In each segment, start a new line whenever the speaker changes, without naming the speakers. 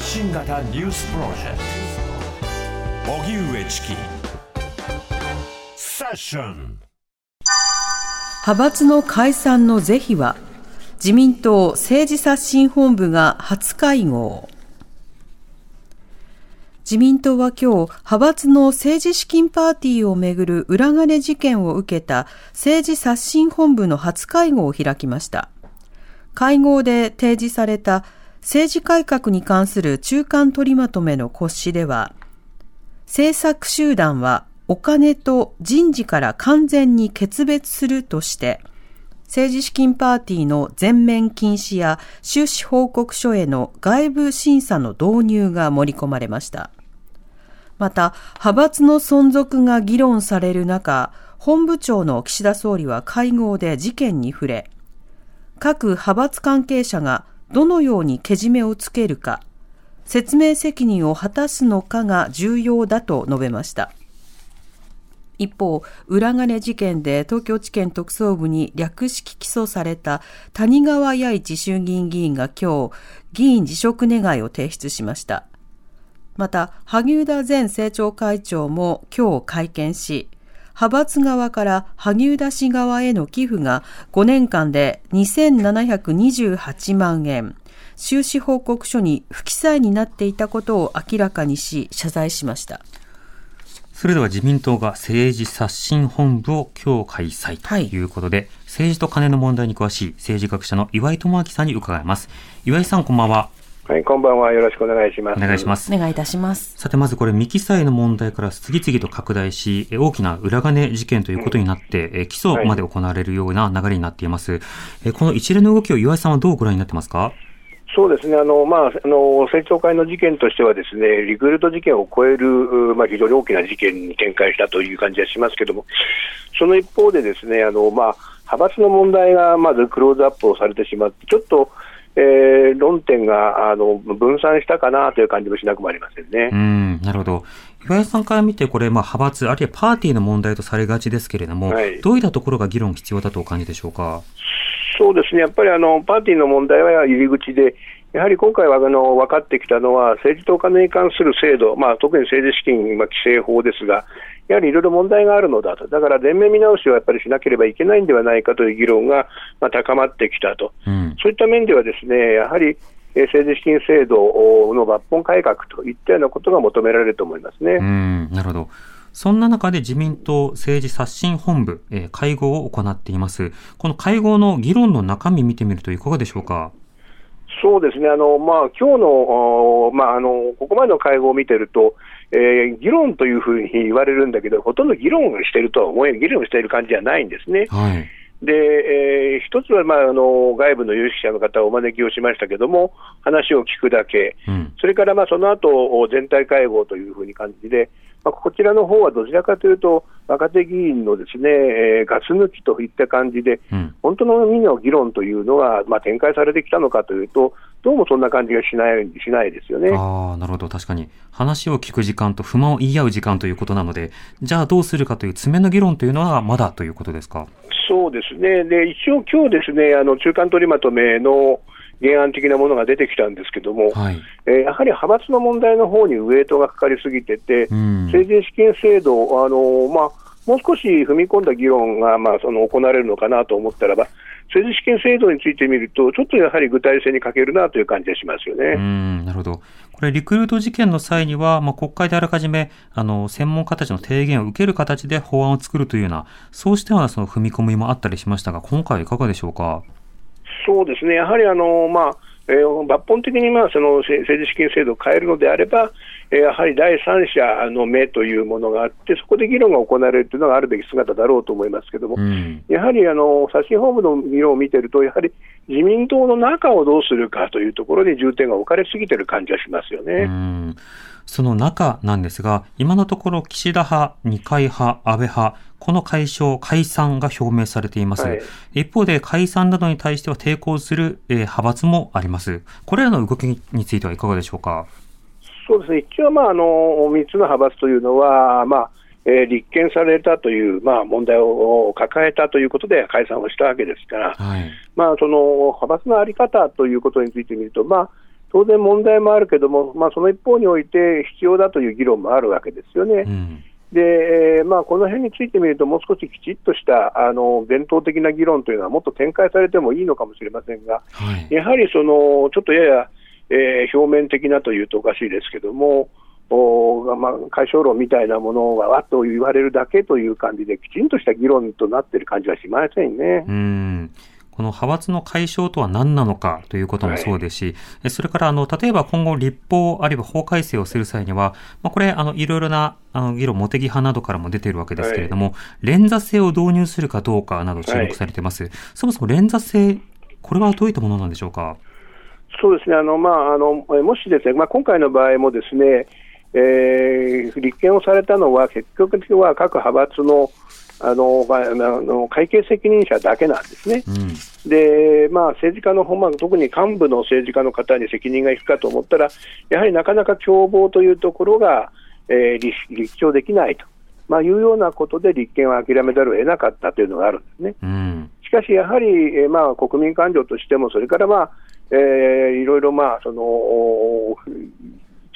発信型ニュースプロジェクト。荻上チキ。セッション。
派閥の解散の是非は自民党政治刷新本部が初会合。自民党は今日、派閥の政治資金パーティーをめぐる裏金事件を受けた政治刷新本部の初会合を開きました。会合で提示された政治改革に関する中間取りまとめの骨子では、政策集団はお金と人事から完全に決別するとして、政治資金パーティーの全面禁止や収支報告書への外部審査の導入が盛り込まれました。また、派閥の存続が議論される中、本部長の岸田総理は会合で事件に触れ、各派閥関係者がどのようにけじめをつけるか、説明責任を果たすのかが重要だと述べました。一方、裏金事件で東京地検特捜部に略式起訴された谷川弥一衆議院議員が今日、議員辞職願を提出しました。また、萩生田前政調会長も今日会見し、派閥側から萩生田氏側への寄付が5年間で2728万円、収支報告書に不記載になっていたことを明らかにし、謝罪しました。
それでは自民党が政治刷新本部を今日開催ということで、はい、政治と金の問題に詳しい政治学者の岩井智明さんに伺います。岩井さん、こんばんは。
はい、こんばんは。よろしくお願いします。
お願いします。
お願いいたします。
さて、まずこれ、未記載の問題から次々と拡大し、大きな裏金事件ということになって、うん、起訴まで行われるような流れになっています。はい、この一連の動きを岩井さんはどうご覧になってますか？
そうですね、あのまあ、あの政調会の事件としては、ですねリクルート事件を超える、まあ、非常に大きな事件に展開したという感じがしますけれども、その一方で、ですねあの、まあ、派閥の問題がまずクローズアップをされてしまって、ちょっとえー、論点があの分散したかなという感じもしなくもありませんね。
うんなるほど。岩井さんから見て、これ、まあ、派閥、あるいはパーティーの問題とされがちですけれども、はい、どういったところが議論必要だとお感じでしょうか？
そうですね、やっぱりあのパーティーの問題は入り口で、やはり今回はあの分かってきたのは、政治とお金に関する制度、まあ、特に政治資金、まあ、規正法ですが、やはりいろいろ問題があるのだと、だから全面見直しをやっぱりしなければいけないんではないかという議論が、まあ、高まってきたと、うん、そういった面では、ですねやはり政治資金制度の抜本改革といったようなことが求められると思いますね。
うんなるほどそんな中で自民党政治刷新本部、えー、会合を行っています。この会合の議論の中身見てみるといかがでしょうか？
そうですね、あのまあ今日のまああのここまでの会合を見てると、えー、議論というふうに言われるんだけど、ほとんど議論しているとは思えない、議論している感じじゃないんですね。はい。で、えー、一つは、まあ、あの外部の有識者の方をお招きをしましたけれども、話を聞くだけ、うん、それからまあその後全体会合というふうに感じで、まあ、こちらの方はどちらかというと、若手議員のですね、えー、ガス抜きといった感じで、うん、本当の意味の議論というのは、まあ、展開されてきたのかというと、どうもそんな感じがしないしないですよね。
あなるほど、確かに、話を聞く時間と不満を言い合う時間ということなので、じゃあどうするかという詰めの議論というのは、まだということですか？
そうですね、で一応、今日ですねあの中間取りまとめの原案的なものが出てきたんですけども、はい、えー、やはり派閥の問題の方にウエイトがかかりすぎてて、うん、政治資金制度、あのまあ、もう少し踏み込んだ議論が、まあ、その行われるのかなと思ったらば、政治資金制度について見ると、ちょっとやはり具体性に欠けるなという感じがしますよね。
うんなるほど。これ、リクルート事件の際には、まあ、国会であらかじめ、あの、専門家たちの提言を受ける形で法案を作るというような、そうしたようなその踏み込みもあったりしましたが、今回はいかがでしょうか？
そうですね、やはりあの、まあえー、抜本的にまあその政治資金制度を変えるのであれば、えー、やはり第三者の目というものがあって、そこで議論が行われるというのがあるべき姿だろうと思いますけれども、うん、やはりあの刷新本部の議論を見てると、やはり自民党の中をどうするかというところに重点が置かれすぎてる感じがしますよね。
うんその中なんですが、今のところ岸田派、二階派、安倍派、この解消、解散が表明されています。はい、一方で解散などに対しては抵抗する、えー、派閥もあります。これらの動きについてはいかがでしょうか？
そうですね、一応、まあ、あの3つの派閥というのは、まあえー、立件されたという、まあ、問題を抱えたということで解散をしたわけですから、はい、まあ、その派閥の在り方ということについて見ると、まあ当然問題もあるけども、まあ、その一方において必要だという議論もあるわけですよね。
うん
で、えーまあ、この辺についてみると、もう少しきちっとしたあの伝統的な議論というのはもっと展開されてもいいのかもしれませんが、
はい。
やはりそのちょっとやや、えー表面的なというとおかしいですけども、おまあ、解消論みたいなものがわっと言われるだけという感じで、きちんとした議論となっている感じはしませんね。
うん。この派閥の解消とは何なのかということもそうですし、えそれからあの、例えば今後立法あるいは法改正をする際には、まあ、これ、あの、いろいろな、あの、議論、茂木派などからも出ているわけですけれども、連座制を導入するかどうかなど注目されています。そもそも連座制、これはどういったものなんでしょうか？
そうですね、あのまあ、あのえもしですね、まあ、今回の場合もですね、えー立憲をされたのは、結局は各派閥のあの、まあ、あの会計責任者だけなんですね。
うん。
で、まあ、政治家の方、まあ、特に幹部の政治家の方に責任がいくかと思ったら、やはりなかなか共謀というところが、えー立立証できないと、まあ、いうようなことで立憲は諦めざるを得なかったというのがあるんですね。
うん。
しかし、やはり、えーまあ、国民感情としても、それから、まあえーいろいろ、まあその、お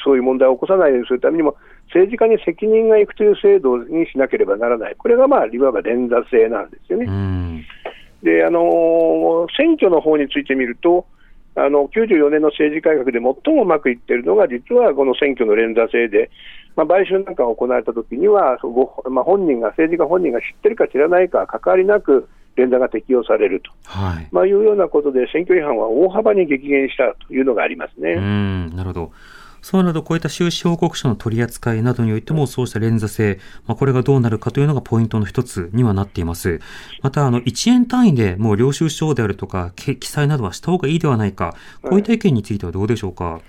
そういう問題を起こさないようにするためにも、政治家に責任がいくという制度にしなければならない、これが、まあ、いわば連座制なんですよね。
うん。
であのー選挙の方についてみると、あの94年の政治改革で最もうまくいっているのが、実はこの選挙の連座制で、まあ、買収なんかが行われたときには、そごまあ、本人が、政治家本人が知ってるか知らないか、関わりなく連座が適用されると、
はい。
まあ、いうようなことで、選挙違反は大幅に激減したというのがありますね。
うん、なるほど。そうなると、こういった収支報告書の取り扱いなどにおいても、そうした連座制、まあ、これがどうなるかというのがポイントの一つにはなっています。また、あの、1円単位でもう領収書であるとか、け記載などはした方がいいではないか、こういった意見についてはどうでしょうか？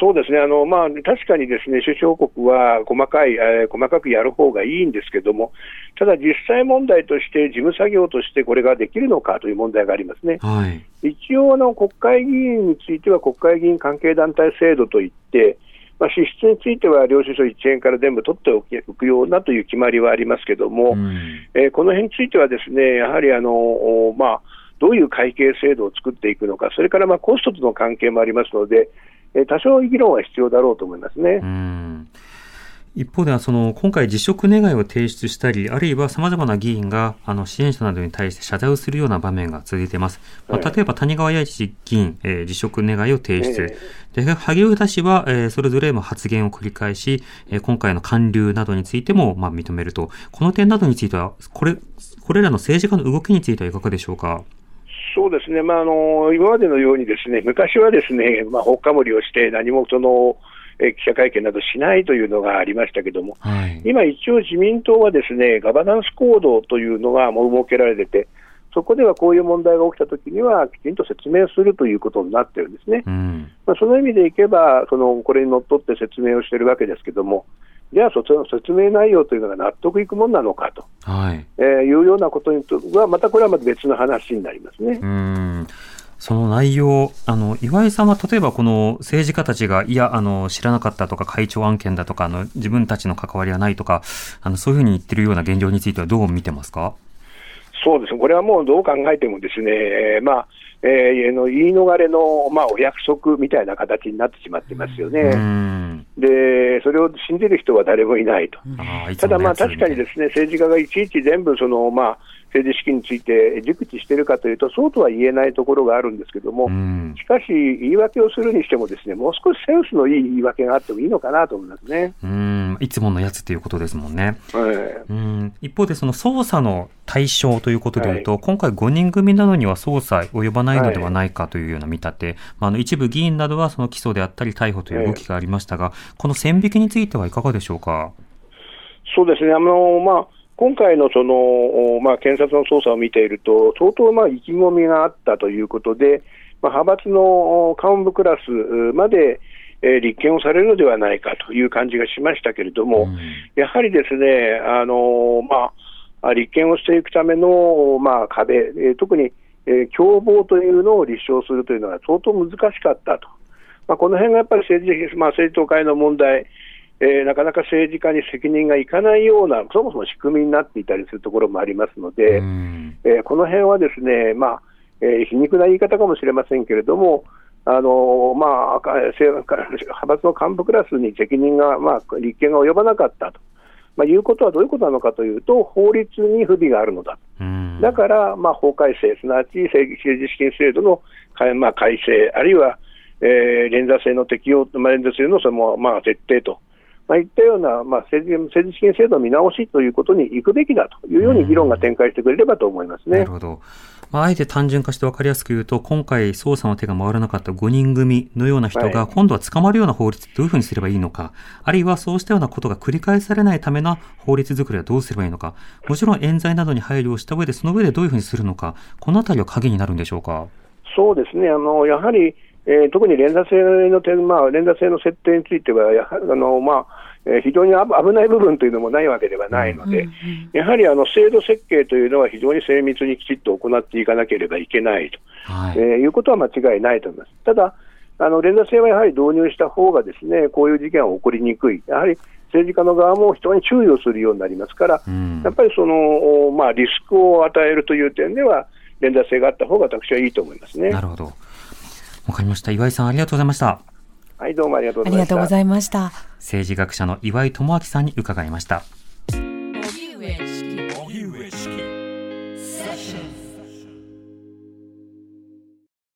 そうですね、あのまあ、確かにですね収支報告は細かい、えー細かくやる方がいいんですけども、ただ実際問題として、事務作業としてこれができるのかという問題がありますね。
はい。
一応あの、国会議員については国会議員関係団体制度といって、まあ、支出については領収書1円から全部取っておくようなという決まりはありますけども、
うん。
えーこの辺についてはですねやはりあの、おまあ、どういう会計制度を作っていくのか、それからまあコストとの関係もありますので、えー多少議論は必要だろうと思いますね。
うん一方では、その、今回辞職願いを提出したり、あるいは様々な議員が、あの、支援者などに対して謝罪をするような場面が続いています。まあ、
はい
例えば、谷川大一議員、えー辞職願いを提出。
え
で、萩生田氏は、えーそれぞれも発言を繰り返し、えー今回の韓流などについても、まあ、認めると。この点などについては、これ、これらの政治家の動きについてはいかがでしょうか？
そうですね、まあ、あの今までのように、ですね昔はですね、まあ、ほっかむりをして、何もその、えー記者会見などしないというのがありましたけども、
はい。
今、一応、自民党はですねガバナンスコードというのがもう設けられてて、そこではこういう問題が起きたときには、きちんと説明するということになってるんですね。
うん。
まあ、その意味でいけば、そのこれにのっとって説明をしているわけですけども、じゃあ、その説明内容というのが納得いくものなのかと、
はい。
えーいうようなことにとは、またこれはまた別の話になりますね。
うんその内容、あの、岩井さんは例えばこの政治家たちが、いや、あの、知らなかったとか、会長案件だとか、あの、自分たちの関わりはないとか、あの、そういうふうに言ってるような現状についてはどう見てますか？
そうですね、これはもうどう考えてもですね、えーまあ、えーあの言い逃れの、まあ、お約束みたいな形になってしまってますよ
う
ね。
ん。
で、それを信じる人は誰もいないと。ただ、まあ、確かにですね、政治家がいちいち全部その、まあ、政治資金について熟知しているかというと、そうとは言えないところがあるんですけども、
うん。
しかし、言い訳をするにしても、ですねもう少しセンスのいい言い訳があってもいいのかなと思いますね。
うん。いつものやつっていうことですもんね。
え
うん。一方で、その捜査の対象ということでいうと、今回5人組などには捜査及ばないのではないかというような見立て、まあ、あの、一部議員などはその起訴であったり逮捕という動きがありましたが、この線引きについてはいかがでしょうか？
そうですね、あのまあ、今回のその、おまあ、検察の捜査を見ていると、相当まあ意気込みがあったということで、まあ、派閥のお幹部クラスまで、えー立件をされるのではないかという感じがしましたけれども、
うん。
やはりですね、あのまあ、あ立件をしていくための、まあ、壁、えー特に、えー共謀というのを立証するというのは相当難しかったと、まあ、この辺がやっぱり政治,、まあ、政治党会の問題、えーなかなか政治家に責任がいかないような、そもそも仕組みになっていたりするところもありますので、
うん。
えーこの辺はですね、まあえー皮肉な言い方かもしれませんけれども、あのまあ、派閥の幹部クラスに責任が、まあ、立憲が及ばなかったと、まあ、いうことはどういうことなのかというと、法律に不備があるのだ、だから、まあ、法改正、すなわち政治資金制度の、まあ、改正、あるいは、えー、連座制の適用、まあ、連座制のその、まあ、徹底と。まあ、いったような、まあ、政治政治資金制度見直しということに行くべきだというように議論が展開してくれればと思いますね。
なるほど。まあ、あえて単純化して分かりやすく言うと、今回捜査の手が回らなかった5人組のような人が、今度は捕まるような法律どういうふうにすればいいのか、あるいはそうしたようなことが繰り返されないための法律作りはどうすればいいのか、もちろん冤罪などに配慮をした上で、その上でどういうふうにするのか、このあたりは鍵になるんでしょうか？
そうですね。あの、やはり、えー、特に連座制の点、まあ、連座制の設定については、やはり、あの、まあ、えー、非常に危ない部分というのもないわけではないので、やはりあの制度設計というのは非常に精密にきちっと行っていかなければいけないと、はいえー、いうことは間違いないと思います。ただあの連座制はやはり導入した方がですねこういう事件は起こりにくい、やはり政治家の側も人に注意をするようになりますから、うん、やっぱりその、まあ、リスクを与えるという点では、連座制があった方が私はいいと思いますね。
なるほど。わかりました。岩井さん、ありがとうございました。
はい、どうもありがとうございました。ありがとうございました。
政治学者の岩井智明さんに伺いました。